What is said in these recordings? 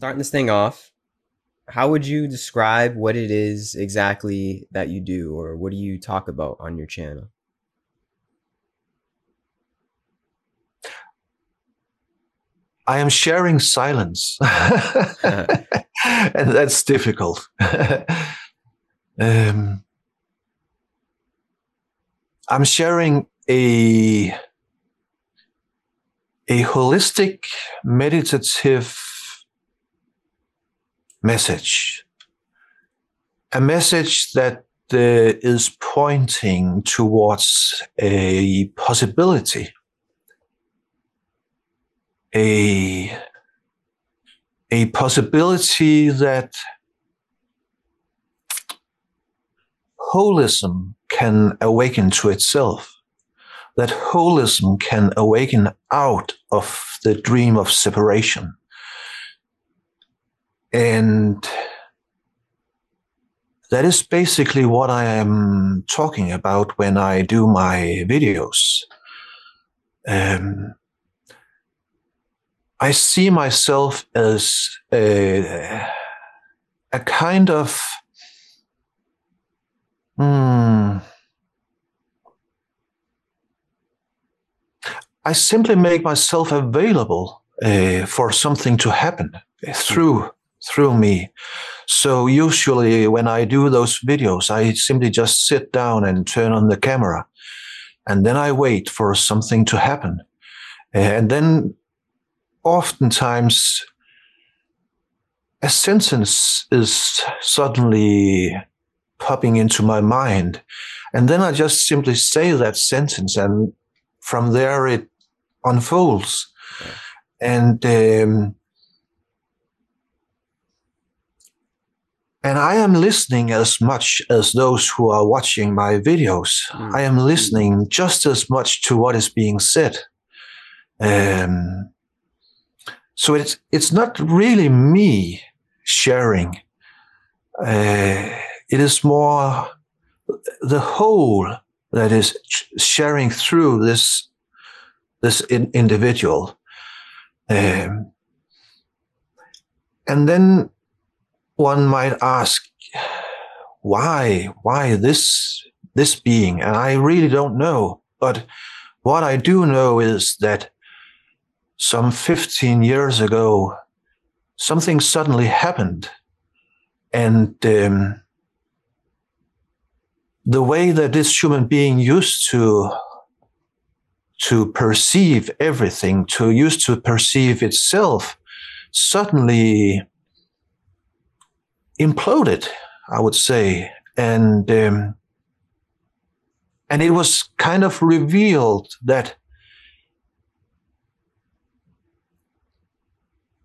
starting this thing off, how would you describe what it is exactly that you do, or what do you talk about on your channel? I am sharing silence, and that's difficult. um, I'm sharing a a holistic meditative message, a message that uh, is pointing towards a possibility, a, a possibility that holism can awaken to itself, that holism can awaken out of the dream of separation. And that is basically what I am talking about when I do my videos. Um, I see myself as a, a kind of hmm, I simply make myself available uh, for something to happen through through me. So usually when I do those videos, I simply just sit down and turn on the camera and then I wait for something to happen. And then oftentimes a sentence is suddenly popping into my mind. And then I just simply say that sentence and from there it unfolds. And, um, And I am listening as much as those who are watching my videos. Mm. I am listening just as much to what is being said. Um, so it's it's not really me sharing. Uh, it is more the whole that is sharing through this this in, individual. Um, and then one might ask, why, why this, this being? And I really don't know. But what I do know is that some 15 years ago, something suddenly happened. And um, the way that this human being used to to perceive everything, to used to perceive itself, suddenly imploded, I would say, and um, and it was kind of revealed that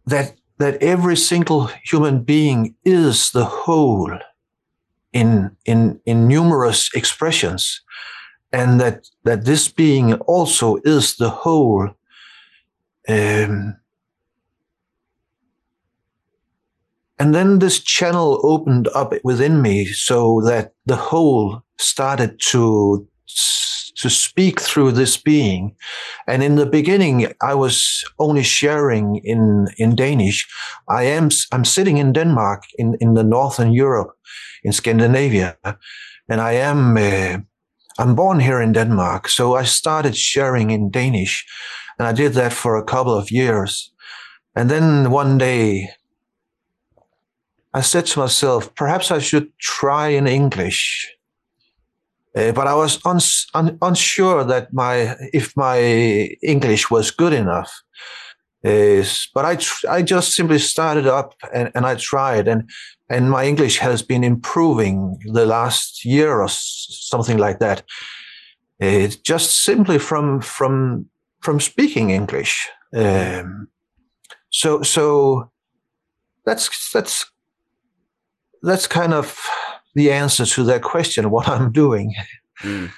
that that every single human being is the whole in in in numerous expressions and that that this being also is the whole um, And then this channel opened up within me so that the whole started to to speak through this being. And in the beginning, I was only sharing in, in Danish. I am, I'm sitting in Denmark in, in the Northern Europe, in Scandinavia. And I am, uh, I'm born here in Denmark. So I started sharing in Danish and I did that for a couple of years. And then one day I said to myself, perhaps I should try in English. Uh, but I was un- unsure that my if my English was good enough. Uh, but I tr- I just simply started up and, and I tried and and my English has been improving the last year or s- something like that. Uh, just simply from from from speaking English. Um, so so that's that's that's kind of the answer to that question what i'm doing. Mm.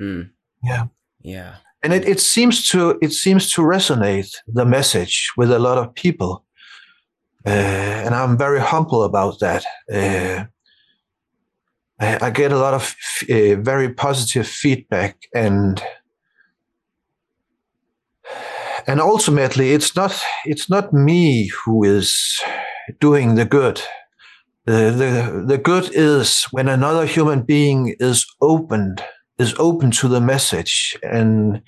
Mm. yeah. Yeah. And it, it seems to it seems to resonate the message with a lot of people. Uh, and i'm very humble about that. Uh, I, I, get a lot of uh, very positive feedback and and ultimately it's not it's not me who is doing the good the, the, the good is when another human being is opened is open to the message and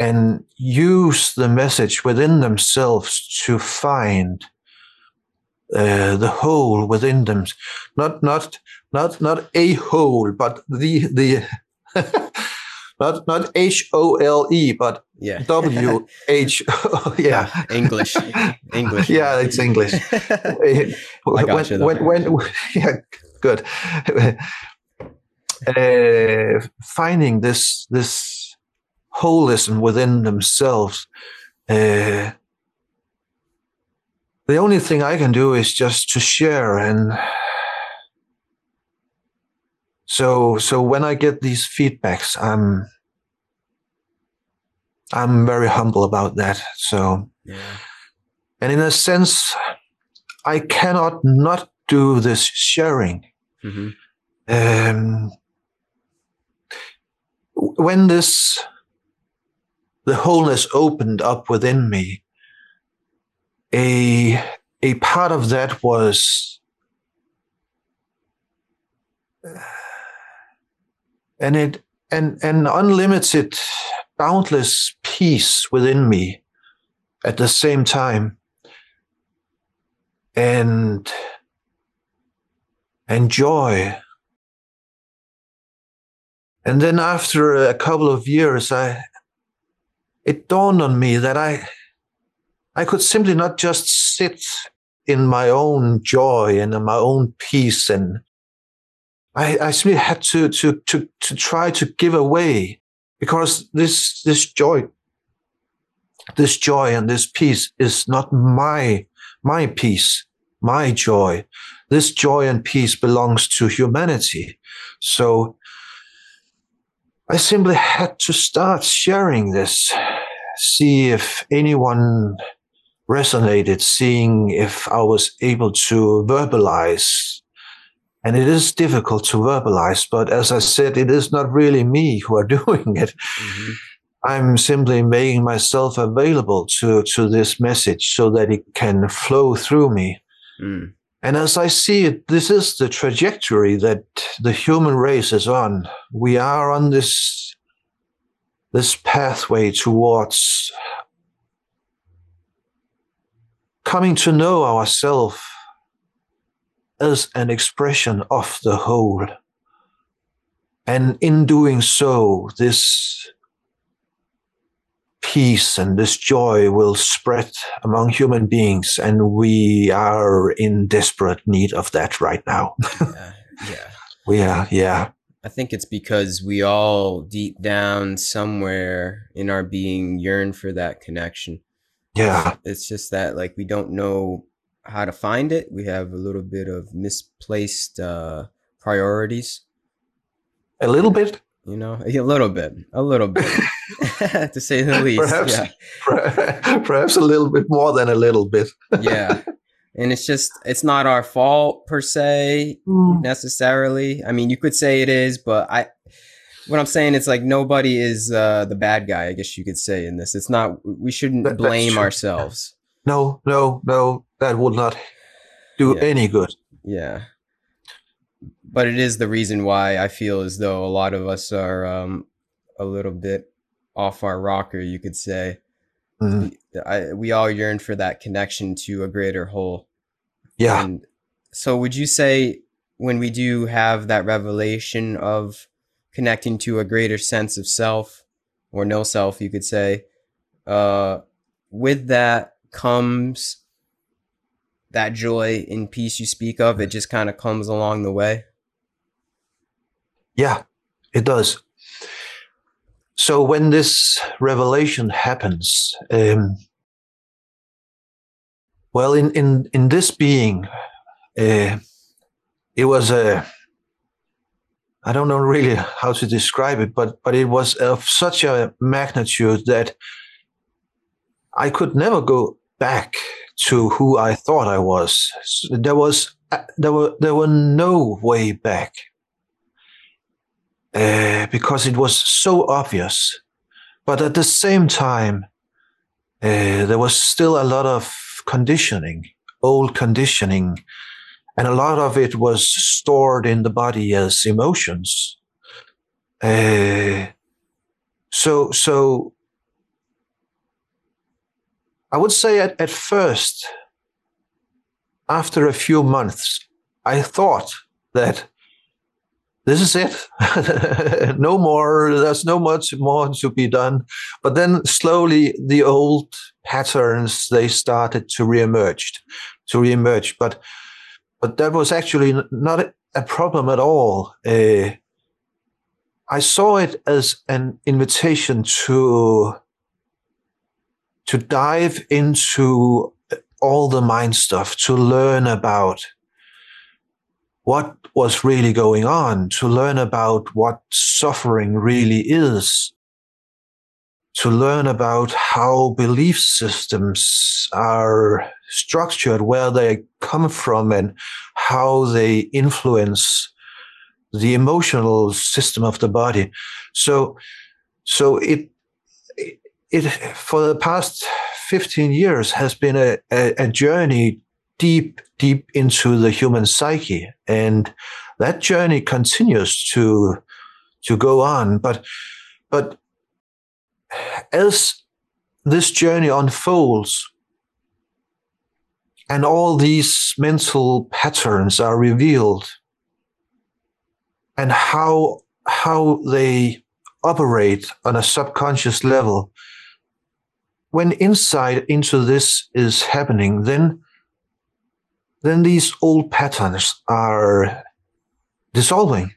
and use the message within themselves to find uh, the whole within them not not not not a whole but the the not not H O L E, but yeah. W H. yeah, English, English. Yeah, it's English. I got when, you. When, when, yeah, good. Uh, finding this this holism within themselves. Uh, the only thing I can do is just to share and so so when I get these feedbacks, I'm I'm very humble about that. So yeah. and in a sense, I cannot not do this sharing. Mm-hmm. Um, when this the wholeness opened up within me, a a part of that was and it and an unlimited boundless peace within me at the same time. And and joy. And then after a couple of years i it dawned on me that i i could simply not just sit in my own joy and in my own peace and I, I simply had to, to, to, to try to give away because this, this joy, this joy and this peace is not my, my peace, my joy. This joy and peace belongs to humanity. So I simply had to start sharing this, see if anyone resonated, seeing if I was able to verbalize and it is difficult to verbalize, but as I said, it is not really me who are doing it. Mm-hmm. I'm simply making myself available to, to this message so that it can flow through me. Mm. And as I see it, this is the trajectory that the human race is on. We are on this, this pathway towards coming to know ourselves as an expression of the whole. And in doing so, this peace and this joy will spread among human beings. And we are in desperate need of that right now. yeah. yeah. We are, yeah. I think it's because we all deep down somewhere in our being yearn for that connection. Yeah. It's just that like we don't know how to find it. We have a little bit of misplaced uh, priorities. A little bit. You know, a little bit, a little bit, to say the least. Perhaps, yeah. perhaps a little bit more than a little bit. yeah, and it's just it's not our fault per se mm. necessarily. I mean, you could say it is, but I what I'm saying is like nobody is uh, the bad guy. I guess you could say in this. It's not. We shouldn't that, blame ourselves. No, no, no that would not do yeah. any good. Yeah. But it is the reason why I feel as though a lot of us are um, a little bit off our rocker, you could say. Mm-hmm. I, we all yearn for that connection to a greater whole. Yeah. And so, would you say when we do have that revelation of connecting to a greater sense of self or no self, you could say, uh, with that comes that joy and peace you speak of, it just kind of comes along the way? Yeah, it does. So when this revelation happens, um, well, in in in this being, uh, it was a. I don't know really how to describe it, but but it was of such a magnitude that I could never go back to who I thought I was. There was there were there were no way back uh, because it was so obvious. But at the same time, uh, there was still a lot of conditioning, old conditioning, and a lot of it was stored in the body as emotions. Uh, so, so I would say at, at first, after a few months, I thought that this is it. no more. There's no much more to be done. But then slowly the old patterns they started to reemerge, to reemerge. But but that was actually not a problem at all. Uh, I saw it as an invitation to to dive into all the mind stuff, to learn about what was really going on, to learn about what suffering really is, to learn about how belief systems are structured, where they come from, and how they influence the emotional system of the body. So, so it, it, for the past 15 years has been a, a, a journey deep, deep into the human psyche. And that journey continues to, to go on. But, but as this journey unfolds and all these mental patterns are revealed and how, how they operate on a subconscious level, when insight into this is happening, then then these old patterns are dissolving.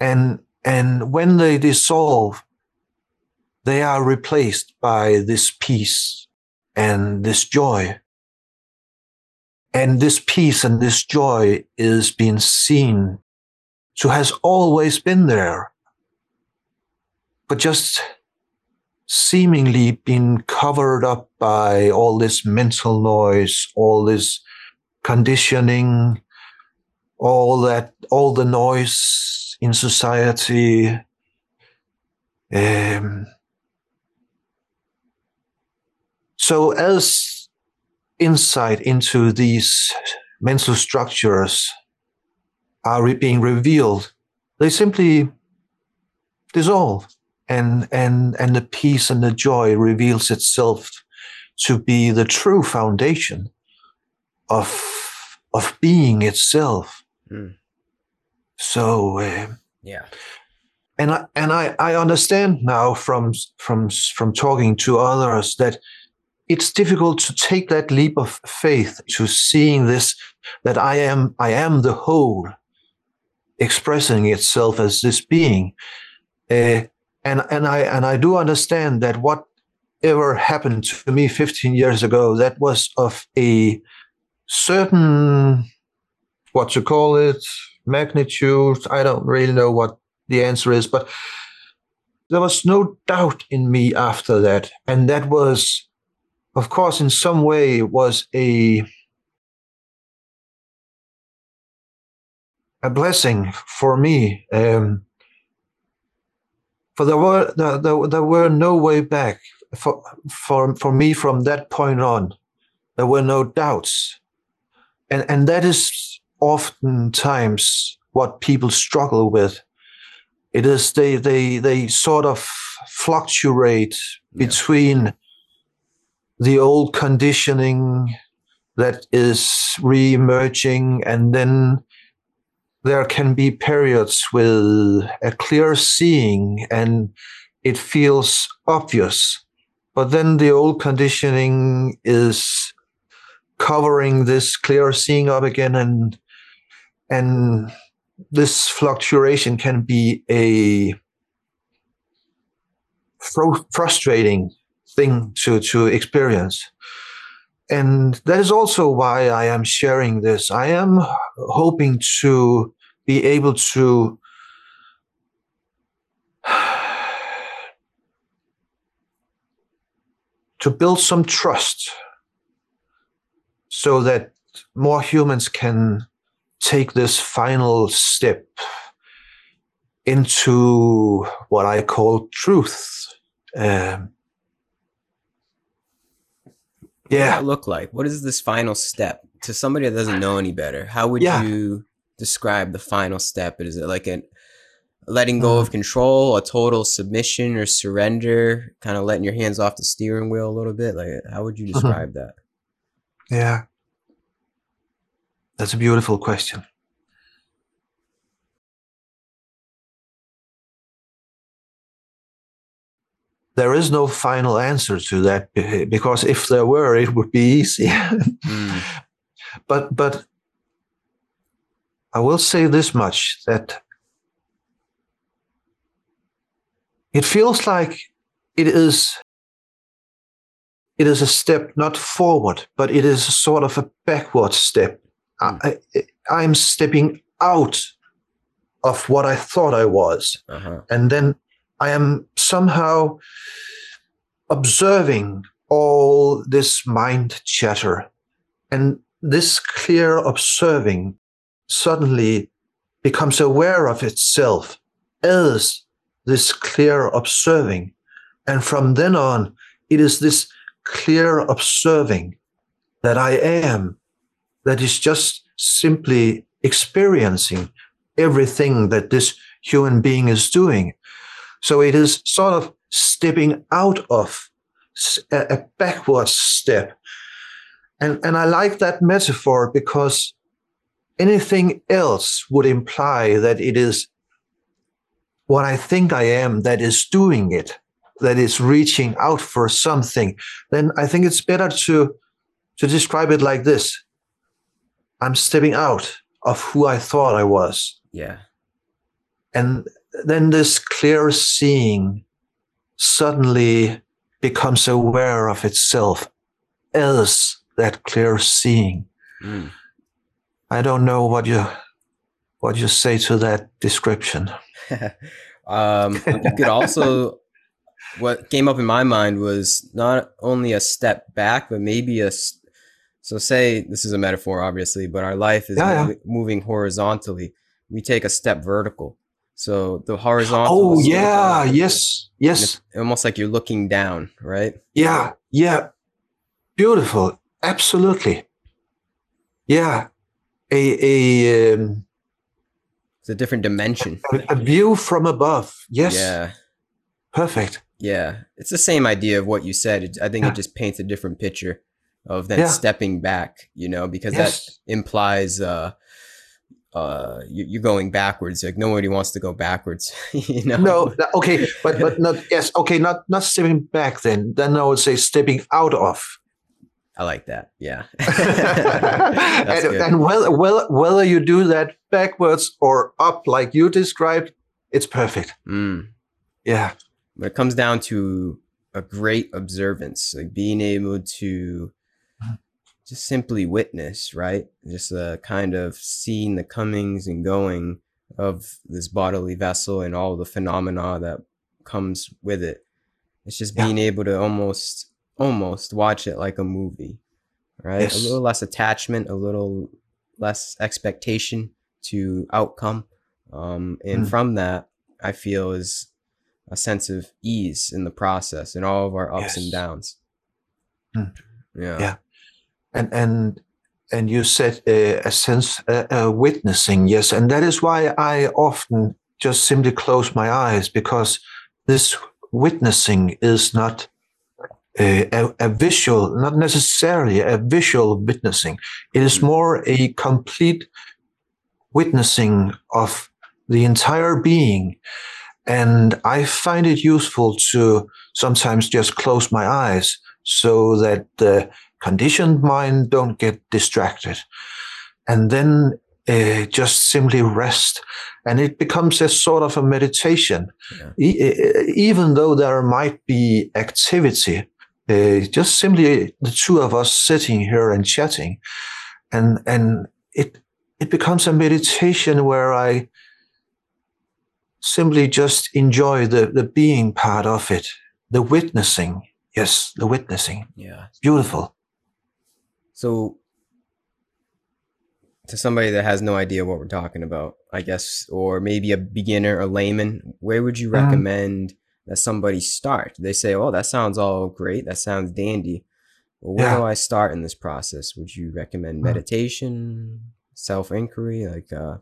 And, and when they dissolve, they are replaced by this peace and this joy. And this peace and this joy is being seen to has always been there, but just seemingly been covered up by all this mental noise, all this conditioning, all that, all the noise in society. Um, so as insight into these mental structures are being revealed, they simply dissolve and, and, and the peace and the joy reveals itself to be the true foundation of of being itself. Mm. So uh, yeah, and I and I I understand now from from from talking to others that it's difficult to take that leap of faith to seeing this that I am I am the whole expressing itself as this being. Uh, and and I and I do understand that whatever happened to me 15 years ago, that was of a certain what to call it magnitude. I don't really know what the answer is but there was no doubt in me after that. And that was of course in some way was a a blessing for me. Um, for there were there, there, there were no way back for for for me from that point on. There were no doubts. And and that is oftentimes what people struggle with. It is they they they sort of fluctuate yeah. between the old conditioning that is re-emerging and then there can be periods with a clear seeing and it feels obvious but then the old conditioning is covering this clear seeing up again and and this fluctuation can be a fr- frustrating thing to to experience and that is also why i am sharing this i am hoping to be able to to build some trust so that more humans can take this final step into what I call truth. Um, Yeah. that look like? What is this final step to somebody that doesn't know any better? How would Yeah. you describe the final step? Is it like a letting go of control, a total submission or surrender, kind of letting your hands off the steering wheel a little bit? Like, how would you Mhm. describe that? Yeah. That's a beautiful question. There is no final answer to that because if there were, it would be easy. Mm. but but I will say this much that it feels like it is it is a step not forward, but it is a sort of a backward step. I, I, I'm stepping out of what I thought I was, Uh-huh. and then I am somehow observing all this mind chatter. And this clear observing suddenly becomes aware of itself as this clear observing. And from then on, it is this clear observing that I am, that is just simply experiencing everything that this human being is doing. So it is sort of stepping out of a backwards step. And, and I like that metaphor because anything else would imply that it is what I think I am that is doing it, that is reaching out for something. Then I think it's better to, to describe it like this I'm stepping out of who I thought I was. Yeah. And then this clear seeing suddenly becomes aware of itself as that clear seeing. Mm. I don't know what you what you say to that description. um, you could also, what came up in my mind was not only a step back, but maybe a So, say this is a metaphor, obviously, but our life is Yeah, yeah. moving horizontally. We take a step vertical. So the horizontal. Oh is sort of yeah, yes, yes, it's almost like you're looking down, right? yeah, yeah. Beautiful, absolutely. Yeah, a a um, It's a different dimension. a, a view from above. Yes, Yeah. perfect. Yeah, it's the same idea of what you said. It, I think Yeah. it just paints a different picture of then Yeah. stepping back, you know, because Yes. that implies uh, uh, you, you're going backwards. Like nobody wants to go backwards, you know. No, okay, but but not yes, okay, not not stepping back. Then then I would say stepping out of. I like that. Yeah, and and well, well, whether you do that backwards or up, like you described, it's perfect. Mm. Yeah, When it comes down to a great observance, like being able to. Just simply witness, right? Just uh, kind of seeing the comings and going of this bodily vessel and all the phenomena that comes with it. It's just Yeah. being able to almost almost watch it like a movie, right? Yes. A little less attachment, a little less expectation to outcome. Um, and Mm. from that, I feel is a sense of ease in the process and all of our ups and downs. Mm. Yeah. Yeah. And and and you said uh, a sense uh, uh, witnessing, yes, and that is why I often just simply close my eyes because this witnessing is not. A, a, a visual, not necessarily a visual witnessing. It is Mm. more a complete witnessing of the entire being. And I find it useful to sometimes just close my eyes so that the conditioned mind don't get distracted. And then uh, just simply rest. And it becomes a sort of a meditation. Yeah. E- even though there might be activity, uh, just simply the two of us sitting here and chatting. And, and it, it becomes a meditation where I simply just enjoy the, the being part of it, the witnessing. Yes, the witnessing. Yeah. Beautiful. So, to somebody that has no idea what we're talking about, I guess, or maybe a beginner, a layman, where would you Mhm. recommend that somebody start? They say, "Oh, that sounds all great. That sounds dandy," Well, where Yeah. do I start in this process? Would you recommend Mm. meditation, self inquiry? Like, uh,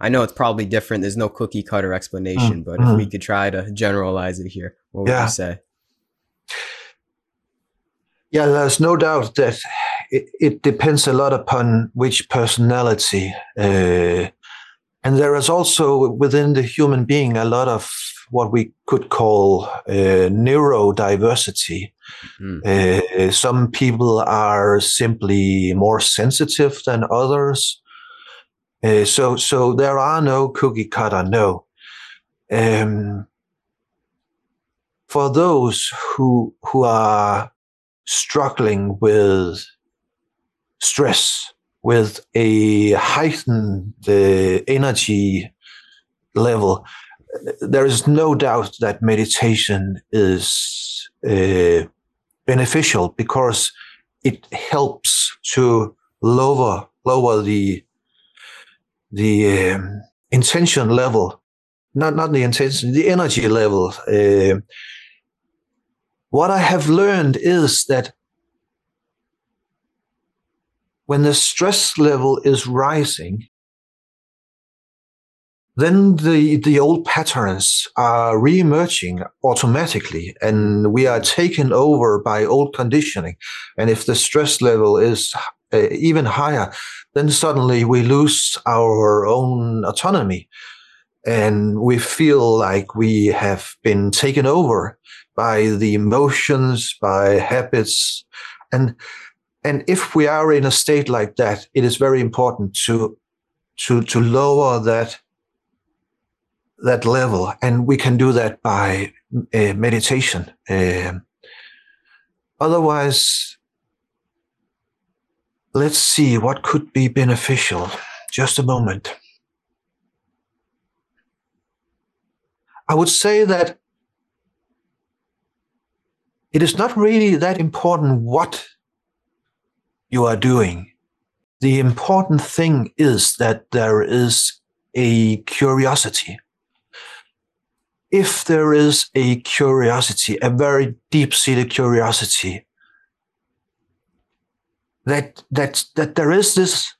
I know it's probably different. There's no cookie cutter explanation, Mm, but if we mm. could try to generalize it here, what would Yeah. you say? Yeah, there's no doubt that it, it depends a lot upon which personality. Uh, and there is also within the human being a lot of what we could call uh, neurodiversity. Mm. Uh, some people are simply more sensitive than others. Uh, so, so there are no cookie cutter. No. Um, for those who who are struggling with stress, with a heightened uh, energy level, there is no doubt that meditation is uh, beneficial because it helps to lower lower the the um, intention level, not not the intention, the energy level. Uh, what I have learned is that when the stress level is rising, then the, the old patterns are re-emerging automatically and we are taken over by old conditioning. And if the stress level is uh, even higher, then suddenly we lose our own autonomy and we feel like we have been taken over by the emotions, by habits. And, and if we are in a state like that, it is very important to, to, to lower that, that level. And we can do that by uh, meditation. Um otherwise, let's see what could be beneficial. Just a moment. I would say that it is not really that important what you are doing. The important thing is that there is a curiosity. If there is a curiosity, a very deep seated curiosity, that, that, that there is this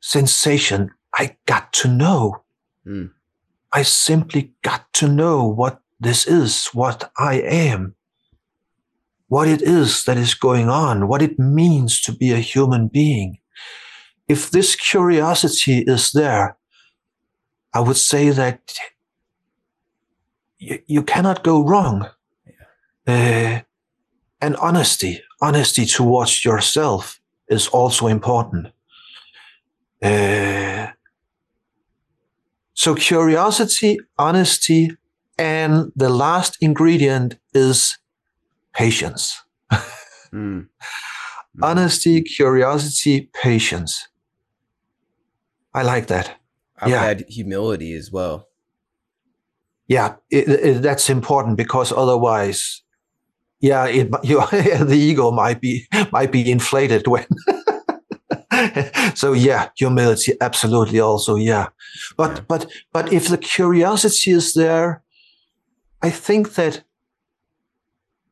sensation, I got to know. Mm. I simply got to know what this is, what I am, what it is that is going on, what it means to be a human being. If this curiosity is there, I would say that you, you cannot go wrong. Uh, and honesty, honesty towards yourself is also important. Uh, so curiosity, honesty, and the last ingredient is patience. Mm. Honesty, curiosity, patience. I like that. I yeah. add humility as well. Yeah, it, it, that's important because otherwise, yeah, it, you, the ego might be might be inflated when. so yeah, humility absolutely also yeah, but Yeah. but but if the curiosity is there, I think that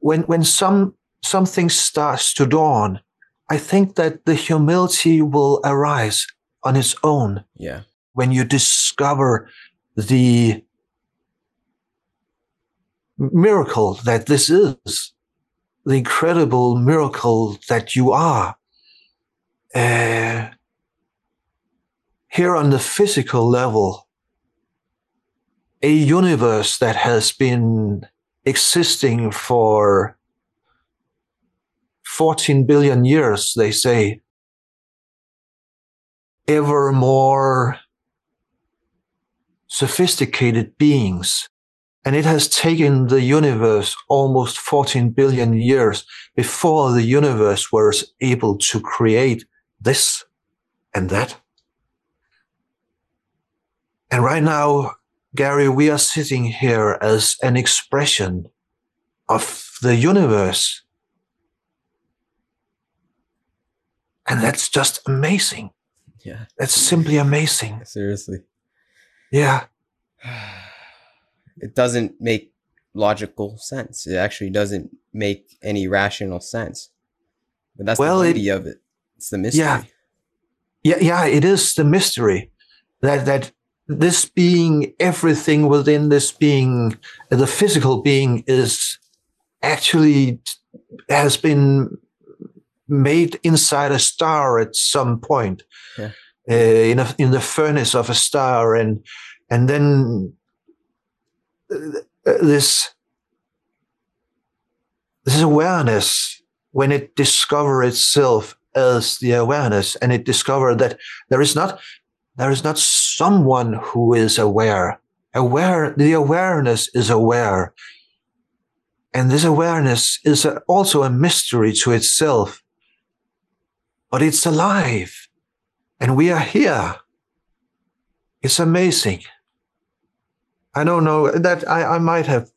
when when some something starts to dawn, I think that the humility will arise on its own Yeah. when you discover the miracle that this is, the incredible miracle that you are. Uh, here on the physical level, a universe that has been existing for 14 billion years, they say, ever more sophisticated beings. And it has taken the universe almost 14 billion years before the universe was able to create this and that. And right now, Gary, we are sitting here as an expression of the universe. And that's just amazing. Yeah. That's simply amazing. Seriously. Yeah. It doesn't make logical sense. It actually doesn't make any rational sense. But that's Well, the it- beauty of it. It's the mystery. Yeah. yeah yeah it is the mystery that that this being everything within this being the physical being is actually has been made inside a star at some point Yeah. uh, in a, in the furnace of a star and and then uh, this this awareness when it discover itself as the awareness and it discover that there is not there is not someone who is aware aware the awareness is aware and this awareness is also a mystery to itself but it's alive and we are here it's amazing i don't know that i, I might have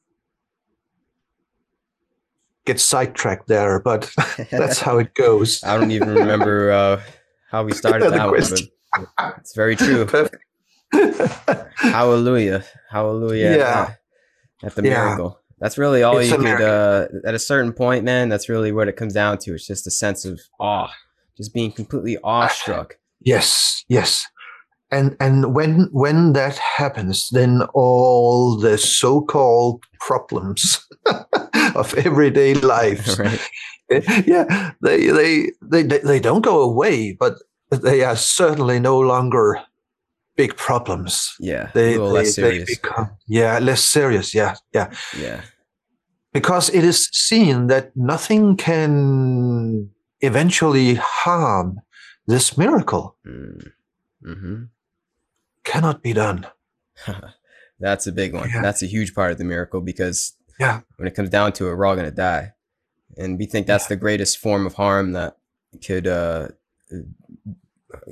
get sidetracked there but that's how it goes I don't even remember uh, how we started that one, question. but it's very true. Perfect. Hallelujah. Hallelujah. Yeah. At the Yeah. miracle. That's really all It's you could uh at a certain point, man, that's really what it comes down to. It's just a sense of awe. Just being completely awestruck. yes, yes. And and when when that happens, then all the so-called problems of everyday life, right? yeah, they, they they they they don't go away, but they are certainly no longer big problems. Yeah. They, they, they become yeah less serious. Yeah, yeah. yeah. because it is seen that nothing can eventually harm this miracle Mm. hmm cannot be done That's a big one. Yeah. That's a huge part of the miracle because Yeah. when it comes down to it, we're all gonna die. And we think that's the greatest form of harm that could uh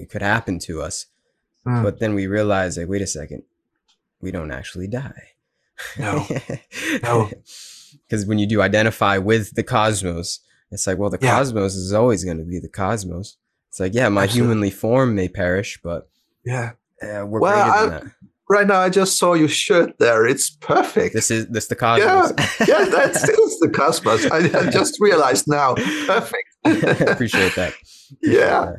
could happen to us. Mm. But then we realize like, wait a second, we don't actually die. No. No. Because when you do identify with the cosmos, it's like, well, the Yeah. cosmos is always going to be the cosmos. It's like, yeah, my Absolutely. humanly form may perish, but yeah uh, we're Well, greater I- than that. right now i just saw your shirt there it's perfect This is this the cosmos. yeah yeah that is the cosmos I, I just realized now perfect I Appreciate that. yeah Uh,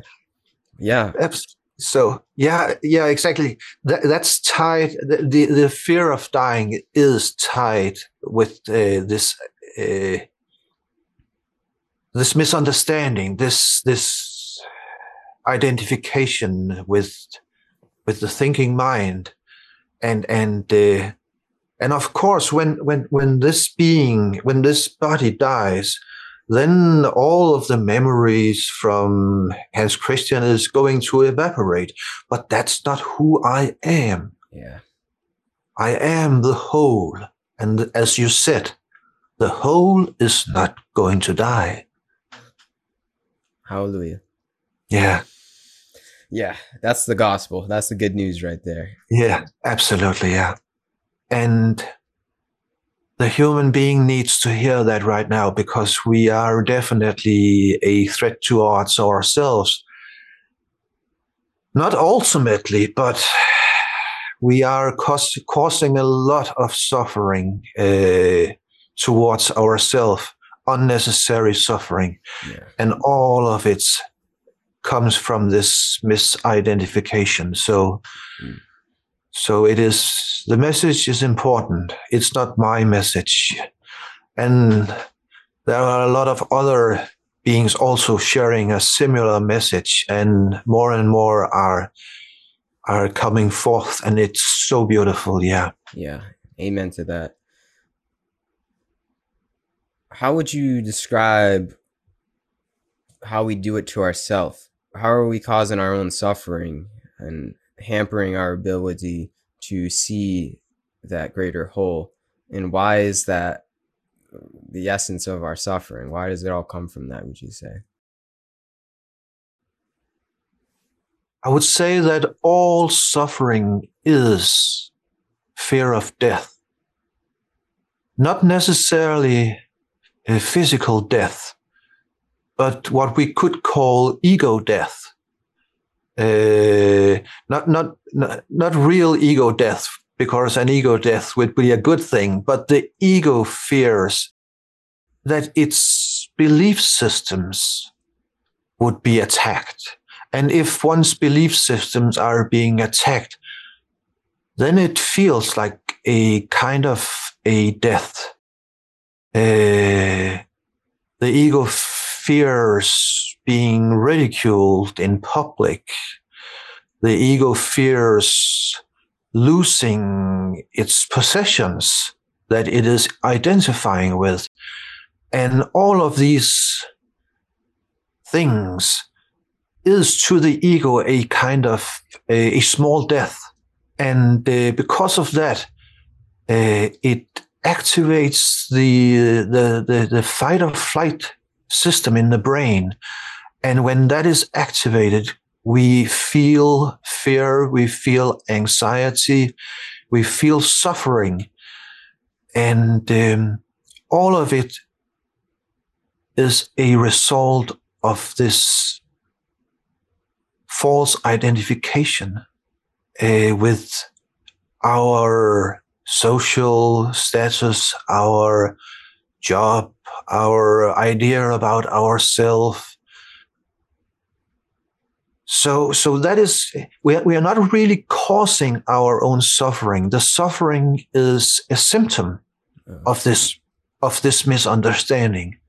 yeah. Abs- So yeah, yeah, exactly. That, that's tied. The, the the fear of dying is tied with uh, this uh, this misunderstanding, this this identification with with the thinking mind, and and uh, and of course, when when when this being, when this body dies, then all of the memories from Hans Christian is going to evaporate. But that's not who I am. Yeah. I am the whole. And as you said, the whole is not going to die. Hallelujah. Yeah, Yeah. That's the gospel. That's the good news right there. yeah, absolutely. Yeah. And the human being needs to hear that right now because we are definitely a threat towards ourselves. Not ultimately, but we are cause, causing a lot of suffering uh, towards ourselves, unnecessary suffering, Yeah. and all of it comes from this misidentification. So, Mm. So it is the message is important. It's not my message, and there are a lot of other beings also sharing a similar message, and more and more are are coming forth, and it's so beautiful. Yeah. Yeah. Amen to that. How would you describe how we do it to ourselves? How are we causing our own suffering and hampering our ability to see that greater whole? And why is that the essence of our suffering? Why does it all come from that, would you say? I would say that all suffering is fear of death. Not necessarily a physical death, but what we could call ego death. Uh, not, not, not, not real ego death, because an ego death would be a good thing, but the ego fears that its belief systems would be attacked. And if one's belief systems are being attacked, then it feels like a kind of a death. Uh, the ego fears being ridiculed in public. The ego fears losing its possessions that it is identifying with. And all of these things is to the ego a kind of a, a small death. And uh, because of that, uh, it activates the, the, the, the fight or flight system in the brain. And when that is activated, we feel fear, we feel anxiety, we feel suffering. And um, all of it is a result of this false identification uh, with our social status, our job, our idea about ourselves. So, so that is, we are, we are not really causing our own suffering. The suffering is a symptom of this, of this misunderstanding.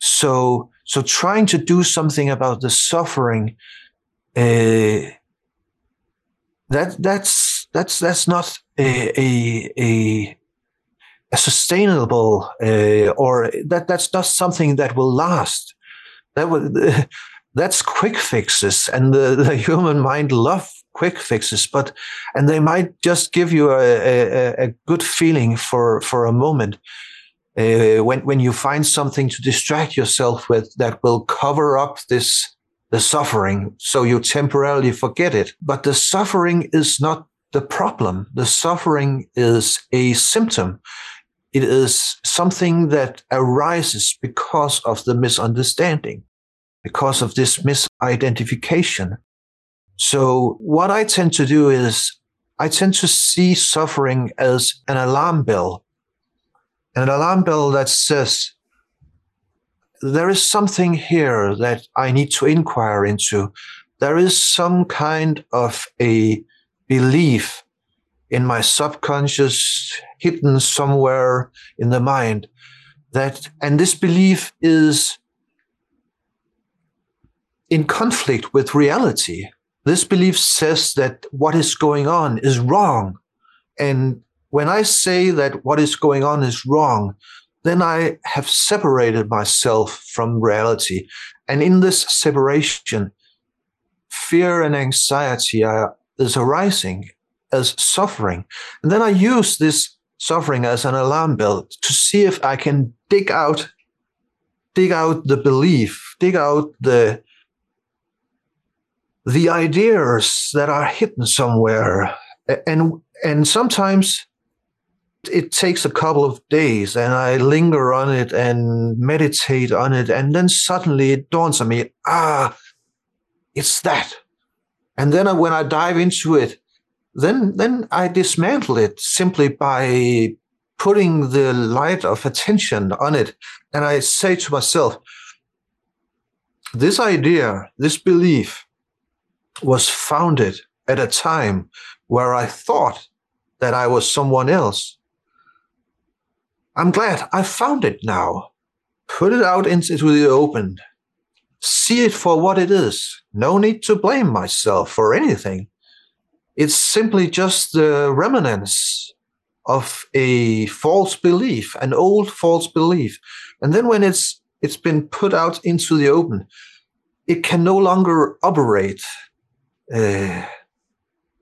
So, so trying to do something about the suffering, uh, that, that's, that's, that's not a, a, a a sustainable uh, or that that's not something that will last. That would that's quick fixes, and the, the human mind love quick fixes, but and they might just give you a, a, a good feeling for for a moment. Uh, when when you find something to distract yourself with that will cover up this the suffering, so you temporarily forget it. But the suffering is not the problem. The suffering is a symptom. It is something that arises because of the misunderstanding, because of this misidentification. So what I tend to do is I tend to see suffering as an alarm bell, an alarm bell that says, there is something here that I need to inquire into. There is some kind of a belief in my subconscious, hidden somewhere in the mind. That, and this belief is in conflict with reality. This belief says that what is going on is wrong. And when I say that what is going on is wrong, then I have separated myself from reality. And in this separation, fear and anxiety are, is arising as suffering. And then I use this suffering as an alarm bell to see if I can dig out, dig out the belief, dig out the, the ideas that are hidden somewhere. And, and sometimes it takes a couple of days and I linger on it and meditate on it. And then suddenly it dawns on me, ah, it's that. And then when I dive into it, then then I dismantle it simply by putting the light of attention on it. And I say to myself, this idea, this belief was founded at a time where I thought that I was someone else. I'm glad I found it now. Put it out into the open. See it for what it is. No need to blame myself for anything. It's simply just the remnants of a false belief, an old false belief. And then when it's it's been put out into the open, it can no longer operate uh,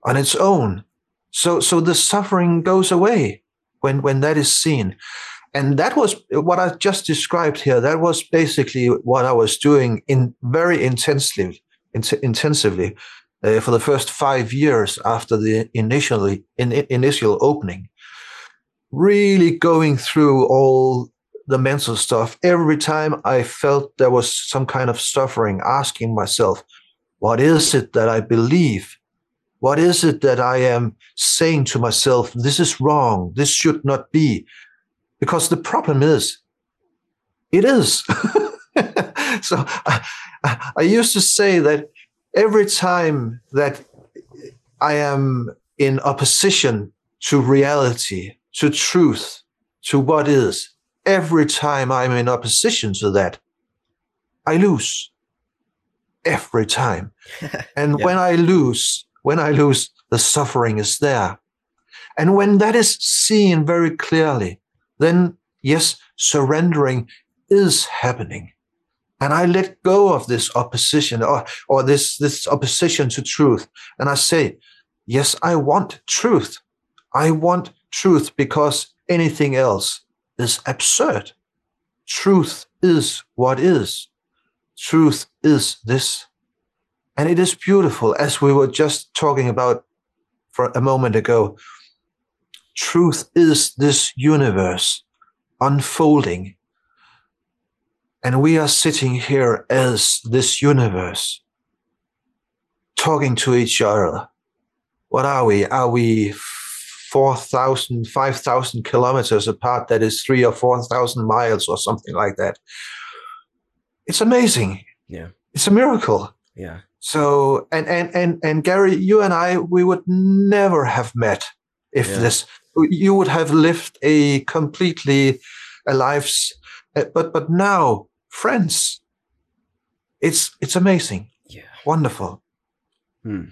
on its own. So so the suffering goes away when when that is seen. And that was what I just described here. That was basically what I was doing in very intensely, in, intensively uh, for the first five years after the initially in, initial opening, really going through all the mental stuff. Every time I felt there was some kind of suffering, asking myself, what is it that I believe? What is it that I am saying to myself? This is wrong. This should not be. Because the problem is, it is. so I, I used to say that every time that I am in opposition to reality, to truth, to what is, every time I'm in opposition to that, I lose. Every time. And Yeah. when I lose, when I lose, the suffering is there. And when that is seen very clearly, then yes, surrendering is happening. And I let go of this opposition or, or this, this opposition to truth. And I say, yes, I want truth. I want truth because anything else is absurd. Truth is what is. Truth is this. And it is beautiful, as we were just talking about for a moment ago. Truth is this universe unfolding. And we are sitting here as this universe, talking to each other. What are we? Are we 4,000, 5,000 kilometers apart? That is three or 4,000 miles or something like that. It's amazing. Yeah. It's a miracle. Yeah. So, and, and, and, and Gary, you and I, we would never have met if Yeah. this, you would have lived a completely a life's, uh, but, but now friends, it's, it's amazing. Yeah. Wonderful. Hmm.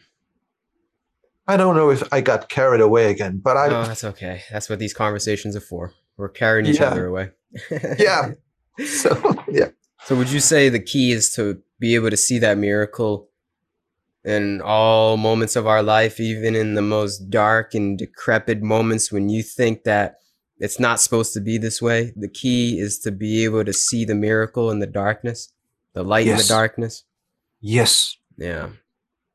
I don't know if I got carried away again, but I, Oh, that's okay. That's what these conversations are for. We're carrying each Yeah. other away. yeah. So, yeah. So would you say the key is to be able to see that miracle in all moments of our life, even in the most dark and decrepit moments when you think that it's not supposed to be this way? The key is to be able to see the miracle in the darkness, the light in the darkness. Yes. Yeah.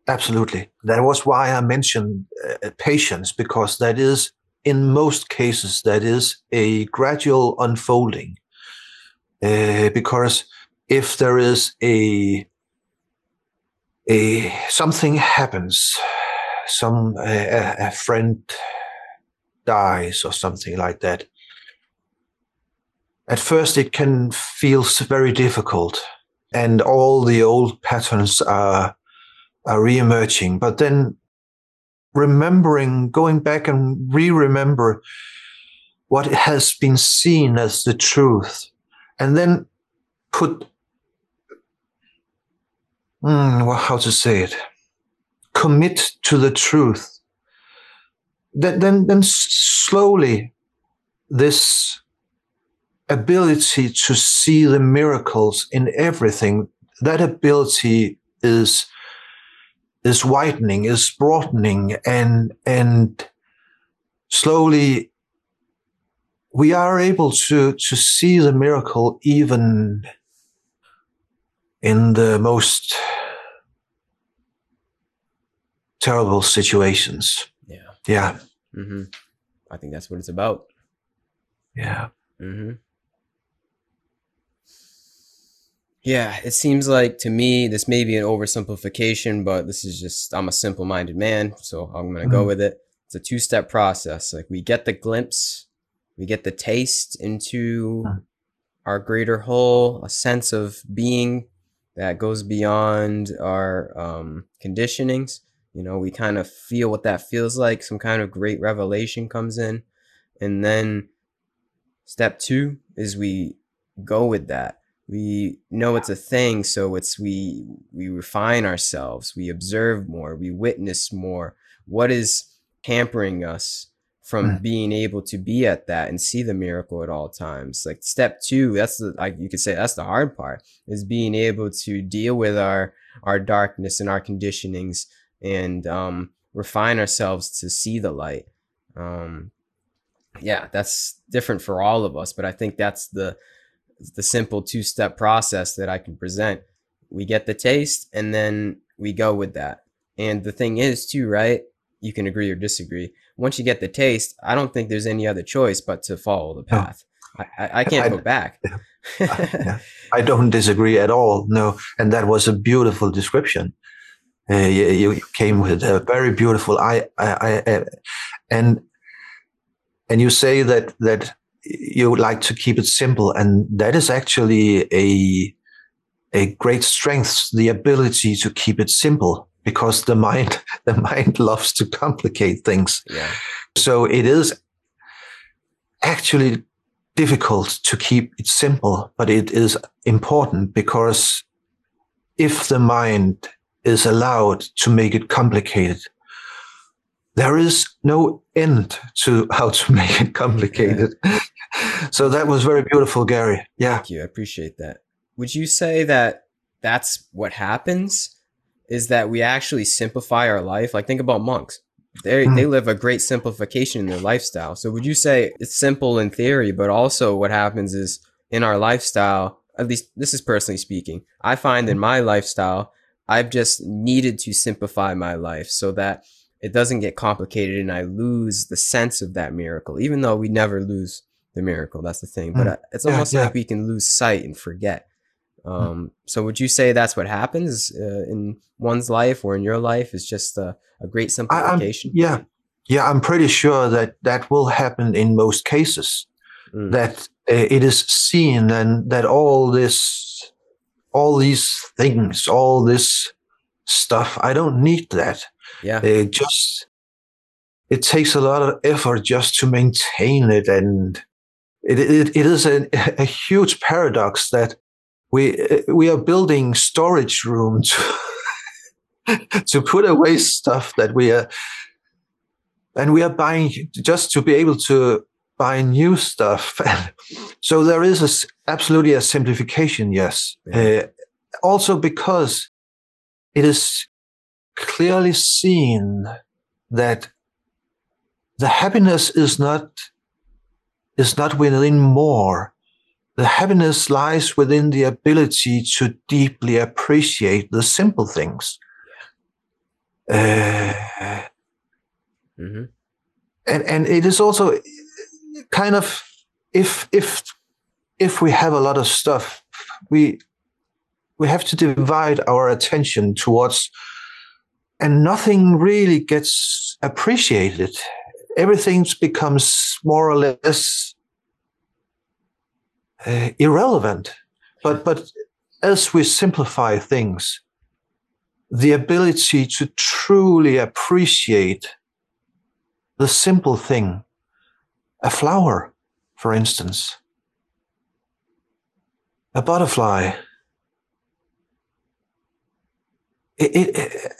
Absolutely. That was why I mentioned uh, patience, because that is, in most cases, that is a gradual unfolding. Uh, because if there is a a something happens, some uh, a friend dies or something like that. At first, it can feel very difficult, and all the old patterns are are re-emerging. But then remembering going back and re-remember what has been seen as the truth and then put Hmm, well, how to say it? Commit to the truth then then, slowly this ability to see the miracles in everything that ability is is widening, is broadening, and and slowly we are able to to see the miracle even in the most terrible situations. Yeah. Yeah, hmm I think that's what it's about. yeah, Mm-hmm. Yeah, it seems like to me this may be an oversimplification, but this is just I'm a simple-minded man, so I'm gonna go Mhm. with it. It's a two-step process. Like we get the glimpse, we get the taste into Mhm. our greater whole, a sense of being that goes beyond our um, conditionings. You know, we kind of feel what that feels like. Some kind of great revelation comes in, and then step two is we go with that we know it's a thing so it's we we refine ourselves we observe more we witness more what is hampering us from Mm. being able to be at that and see the miracle at all times like step two that's the like you could say that's the hard part is being able to deal with our our darkness and our conditionings and um refine ourselves to see the light um yeah that's different for all of us but i think that's the the simple two step process that i can present we get the taste and then we go with that and the thing is too right you can agree or disagree once you get the taste i don't think there's any other choice but to follow the path i, I, I can't I- go back yeah. I don't disagree at all. No, and that was a beautiful description. Uh, you, you came with a very beautiful. I, I, I, and and you say that that you would like to keep it simple, and that is actually a a great strength, the ability to keep it simple because the mind, the mind loves to complicate things. Yeah. So it is actually difficult to keep it simple, but it is important because if the mind is allowed to make it complicated, there is no end to how to make it complicated. so that was very beautiful, Gary. Yeah. Thank you. I appreciate that. Would you say that that's what happens? Is that we actually simplify our life? Like think about monks. They Mm. they live a great simplification in their lifestyle. So would you say it's simple in theory, but also what happens is in our lifestyle, at least this is personally speaking, I find in my lifestyle, I've just needed to simplify my life so that it doesn't get complicated and I lose the sense of that miracle, even though we never lose the miracle. That's the thing. But Mm. uh, it's almost yeah. like we can lose sight and forget. Um, so would you say that's what happens uh, in one's life or in your life is just a, a great I, I'm, simplification? yeah. Yeah. I'm pretty sure that that will happen in most cases. Mm. that uh, it is seen and that all this, all these things, all this stuff, I don't need that. yeah. It just, it takes a lot of effort just to maintain it. And it, it, it is a, a huge paradox that we, we are building storage rooms to put away stuff that we are, and we are buying just to be able to buy new stuff. so there is a absolutely a simplification, yes. Yeah. Uh, also because it is clearly seen that the happiness is not is not within more. The happiness lies within the ability to deeply appreciate the simple things. Uh, hmm and and it is also kind of if if if we have a lot of stuff we we have to divide our attention towards and nothing really gets appreciated. Everything becomes more or less uh, irrelevant. But but as we simplify things the ability to truly appreciate the simple thing, a flower, for instance, a butterfly. It, it, it-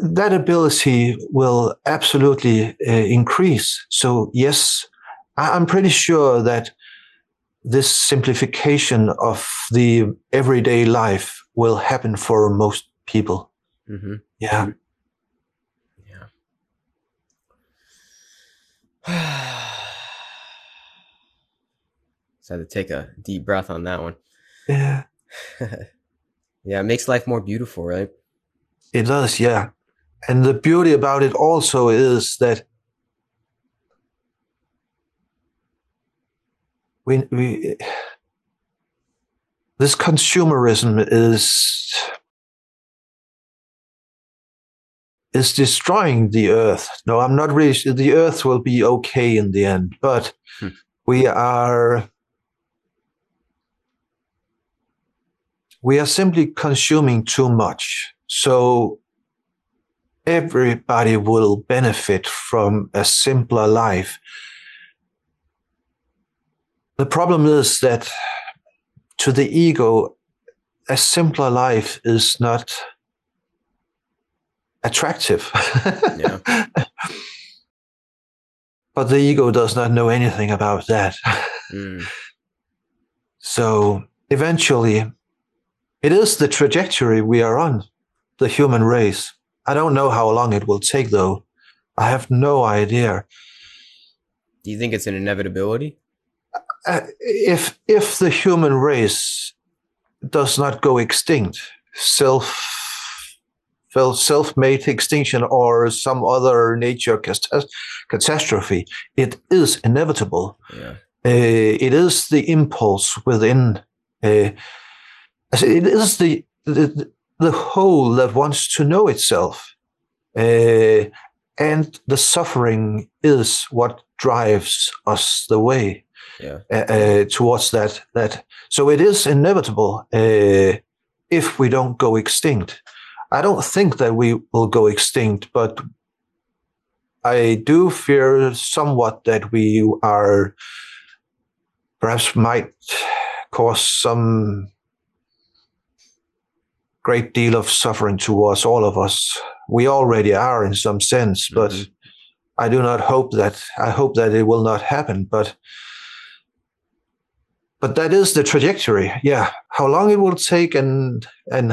that ability will absolutely uh, increase. So, yes, I- I'm pretty sure that this simplification of the everyday life will happen for most people. hmm Yeah. so I had to take a deep breath on that one. Yeah. yeah, it makes life more beautiful, right? It does, yeah. And the beauty about it also is that we, we this consumerism is is destroying the earth. No, I'm not really. The earth will be okay in the end, but Hmm. we are we are simply consuming too much. So everybody will benefit from a simpler life. The problem is that to the ego, a simpler life is not attractive. Yeah. but the ego does not know anything about that. Mm, So eventually, it is the trajectory we are on, the human race. I don't know how long it will take, though. I have no idea. Do you think it's an inevitability? Uh, if if the human race does not go extinct, self self-made extinction or some other nature catastrophe, it is inevitable. Yeah. Uh, it is the impulse within. Uh, it is the, the the whole that wants to know itself, uh, and the suffering is what drives us the way Yeah. uh, uh, towards that. That so it is inevitable. Uh, if we don't go extinct. I don't think that we will go extinct, but I do fear somewhat that we are perhaps might cause some great deal of suffering towards all of us. We already are in some sense, but mm-hmm. I do not hope that I hope that it will not happen. But but that is the trajectory. Yeah, how long it will take and and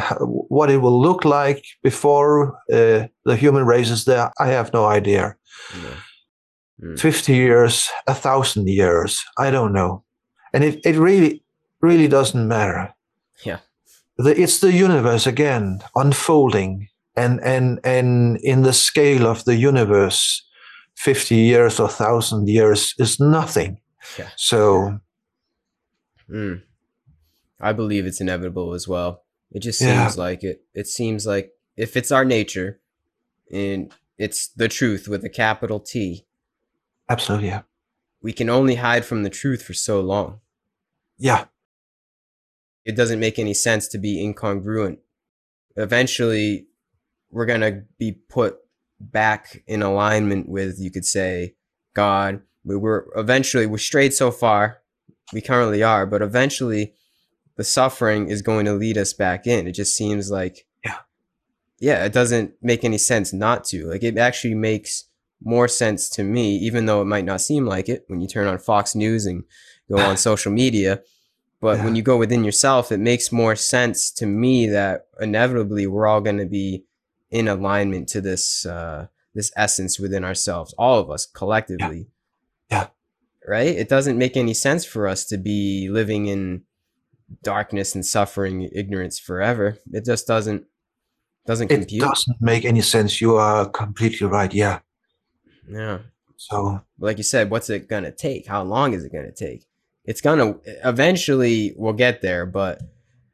what it will look like before uh, the human race is there, I have no idea. Yeah. Mm. Fifty years, a thousand years, I don't know, and it it really really doesn't matter. Yeah, the, it's the universe again unfolding, and and and in the scale of the universe, fifty years or thousand years is nothing. Yeah. So Mm. I believe it's inevitable as well. It just seems yeah. like it. It seems like if it's our nature, and it's the truth with a capital T. Absolutely, yeah. We can only hide from the truth for so long. Yeah. It doesn't make any sense to be incongruent. Eventually, we're going to be put back in alignment with, you could say, God. We were eventually, we're strayed so far we currently are, but eventually the suffering is going to lead us back in. It just seems like yeah. Yeah, it doesn't make any sense not to. Like it actually makes more sense to me even though it might not seem like it when you turn on Fox News and go on social media. But yeah. when you go within yourself, it makes more sense to me that inevitably we're all going to be in alignment to this uh, this essence within ourselves, all of us collectively. Yeah. yeah right? It doesn't make any sense for us to be living in darkness and suffering, ignorance forever. It just doesn't doesn't it compute. It doesn't make any sense. You are completely right. Yeah. Yeah. So, like you said, what's it gonna take? How long is it gonna take? It's gonna eventually we'll get there, but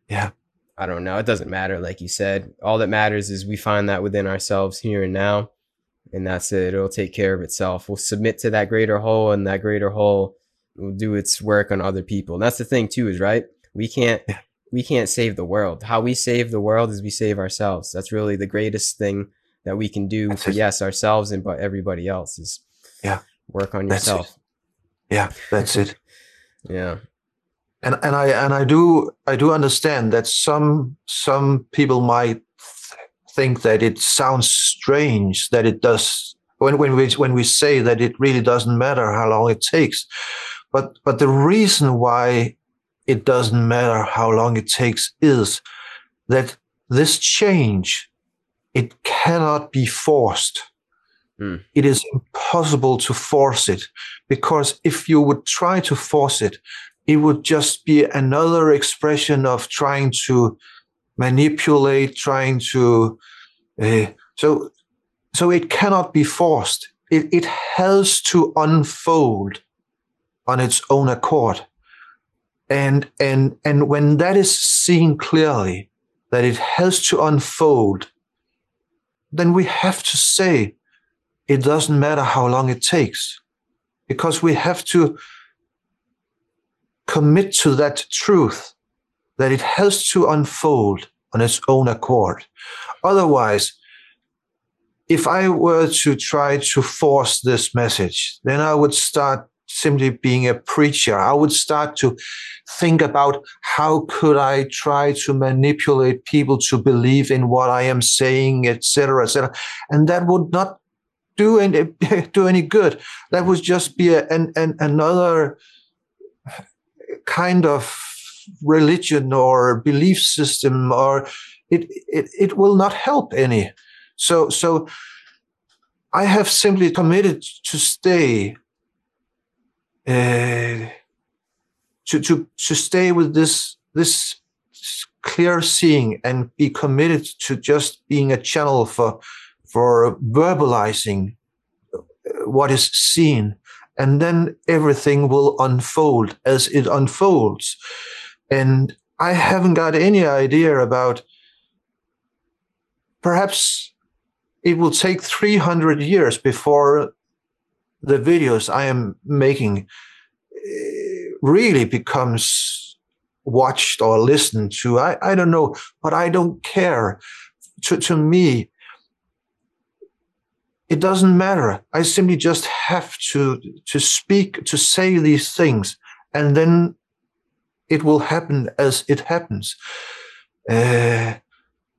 yeah, I don't know. It doesn't matter. Like you said, all that matters is we find that within ourselves here and now and that's it. It'll take care of itself. We'll submit to that greater whole, and that greater whole will do its work on other people. And that's the thing too, is right. We can't we can't save the world. How we save the world is we save ourselves. That's really the greatest thing that we can do for yes ourselves and but everybody else is yeah work on yourself. Yeah, that's it. Yeah. And and I and I do I do understand that some some people might think that it sounds strange that it does when, when we when we say that it really doesn't matter how long it takes but but the reason why it doesn't matter how long it takes is that this change it cannot be forced mm. it is impossible to force it because if you would try to force it it would just be another expression of trying to manipulate, trying to. Uh, so, so it cannot be forced. It, it has to unfold on its own accord. And, and, and when that is seen clearly, that it has to unfold, then we have to say it doesn't matter how long it takes because we have to commit to that truth that it has to unfold on its own accord. Otherwise, if I were to try to force this message, then I would start simply being a preacher. I would start to think about how could I try to manipulate people to believe in what I am saying, etc., etc. And that would not do any do any good. That would just be a, an, an another kind of religion or belief system or it, it, it will not help any. So, so I have simply committed to stay, uh, to, to, to stay with this, this clear seeing and be committed to just being a channel for, for verbalizing what is seen. And then everything will unfold as it unfolds. And I haven't got any idea about perhaps it will take 300 years before the videos I am making eh, really becomes watched or listened to. I, I don't know, but I don't care. To, to me, it doesn't matter. I simply just have to, to speak, to say these things, and then it will happen as it happens. Uh,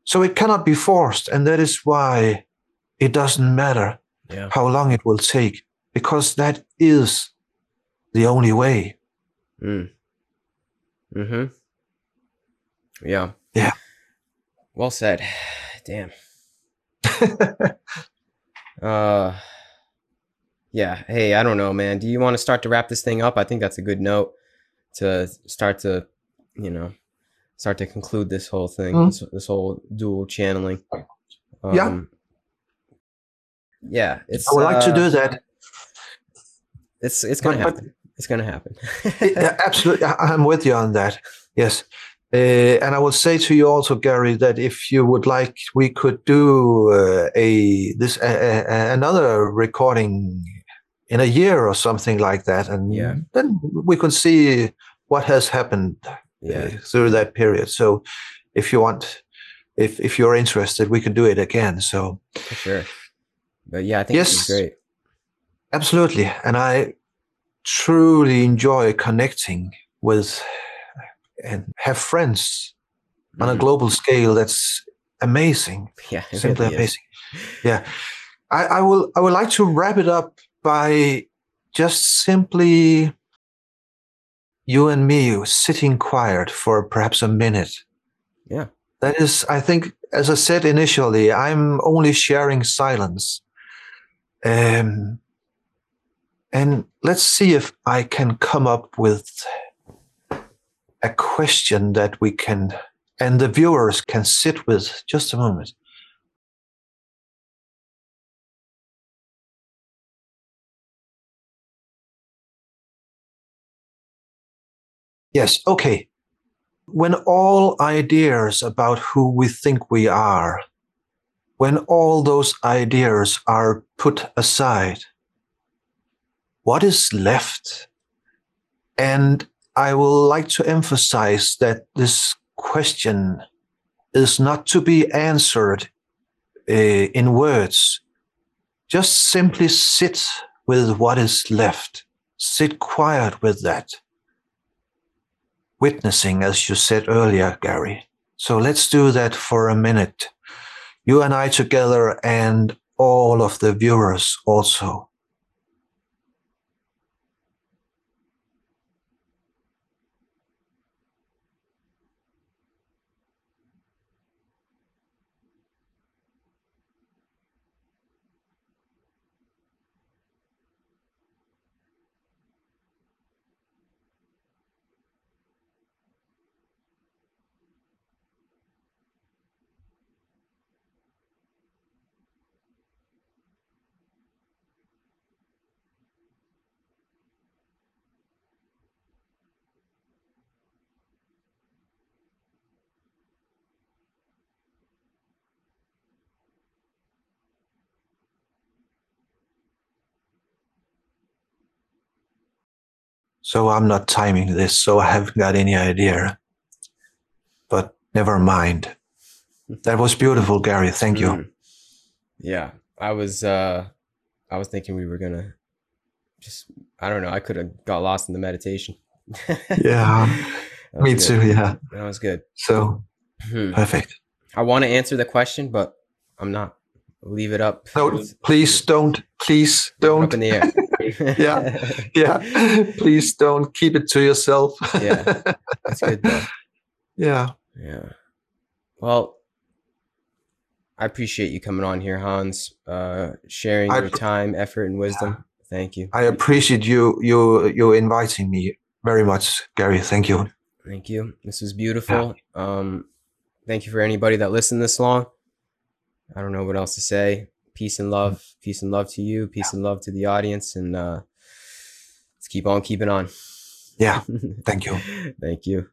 so it cannot be forced. And that is why it doesn't matter Yeah. how long it will take, because that is the only way. Mm. Mm-hmm. Yeah. Yeah. Well said. Damn. Uh yeah. Hey, I don't know, man. Do you want to start to wrap this thing up? I think that's a good note to start to, you know, start to conclude this whole thing, Mhm. this, this whole dual channeling. Yeah. Yeah. It's I would like to uh, do that. It's it's gonna But- but- happen. It's gonna happen. yeah, absolutely. I'm with you on that. Yes. Uh, and I will say to you also, Gary, that if you would like, we could do uh, a this uh, another recording in a year or something like that, and Yeah. then we can see what has happened yeah. uh, through that period. So, if you want, if if you're interested, we can do it again. So, For sure. But yeah, I think Yes. great. Absolutely. And I truly enjoy connecting with and have friends on a Mhm. global scale. That's amazing. Yeah, Simply really amazing. Yeah. I, I will I would like to wrap it up by just simply you and me sitting quiet for perhaps a minute. Yeah. That is, I think, as I said initially, I'm only sharing silence. Um, and let's see if I can come up with a question that we can, and the viewers can sit with. Just a moment. Yes, okay. When all ideas about who we think we are, when all those ideas are put aside, what is left? And I will like to emphasize that this question is not to be answered uh, in words. Just simply sit with what is left. Sit quiet with that witnessing, as you said earlier, Gary. So let's do that for a minute. You and I together, and all of the viewers also. So I'm not timing this, so I haven't got any idea. But never mind. That was beautiful, Gary. Thank you. Mm. Yeah, I was. uh I was thinking we were gonna just. I don't know. I could have got lost in the meditation. Yeah, me good. too. Yeah. That was good. So Hmm. perfect. I want to answer the question, but I'm not. Leave it up. No, please don't. Please don't. in the air. Yeah. yeah. Please don't keep it to yourself. Yeah. That's good though. yeah. Yeah. Well, I appreciate you coming on here, Hans. Uh, sharing I your time, effort, and wisdom. Thank you. I appreciate you you you inviting me very much, Gary. Thank you. Thank you. This was beautiful. Um, thank you for anybody that listened this long. I don't know what else to say. Peace and love. Peace and love to you. Peace and love to the audience. And uh, let's keep on keeping on. Yeah. Thank you. Thank you.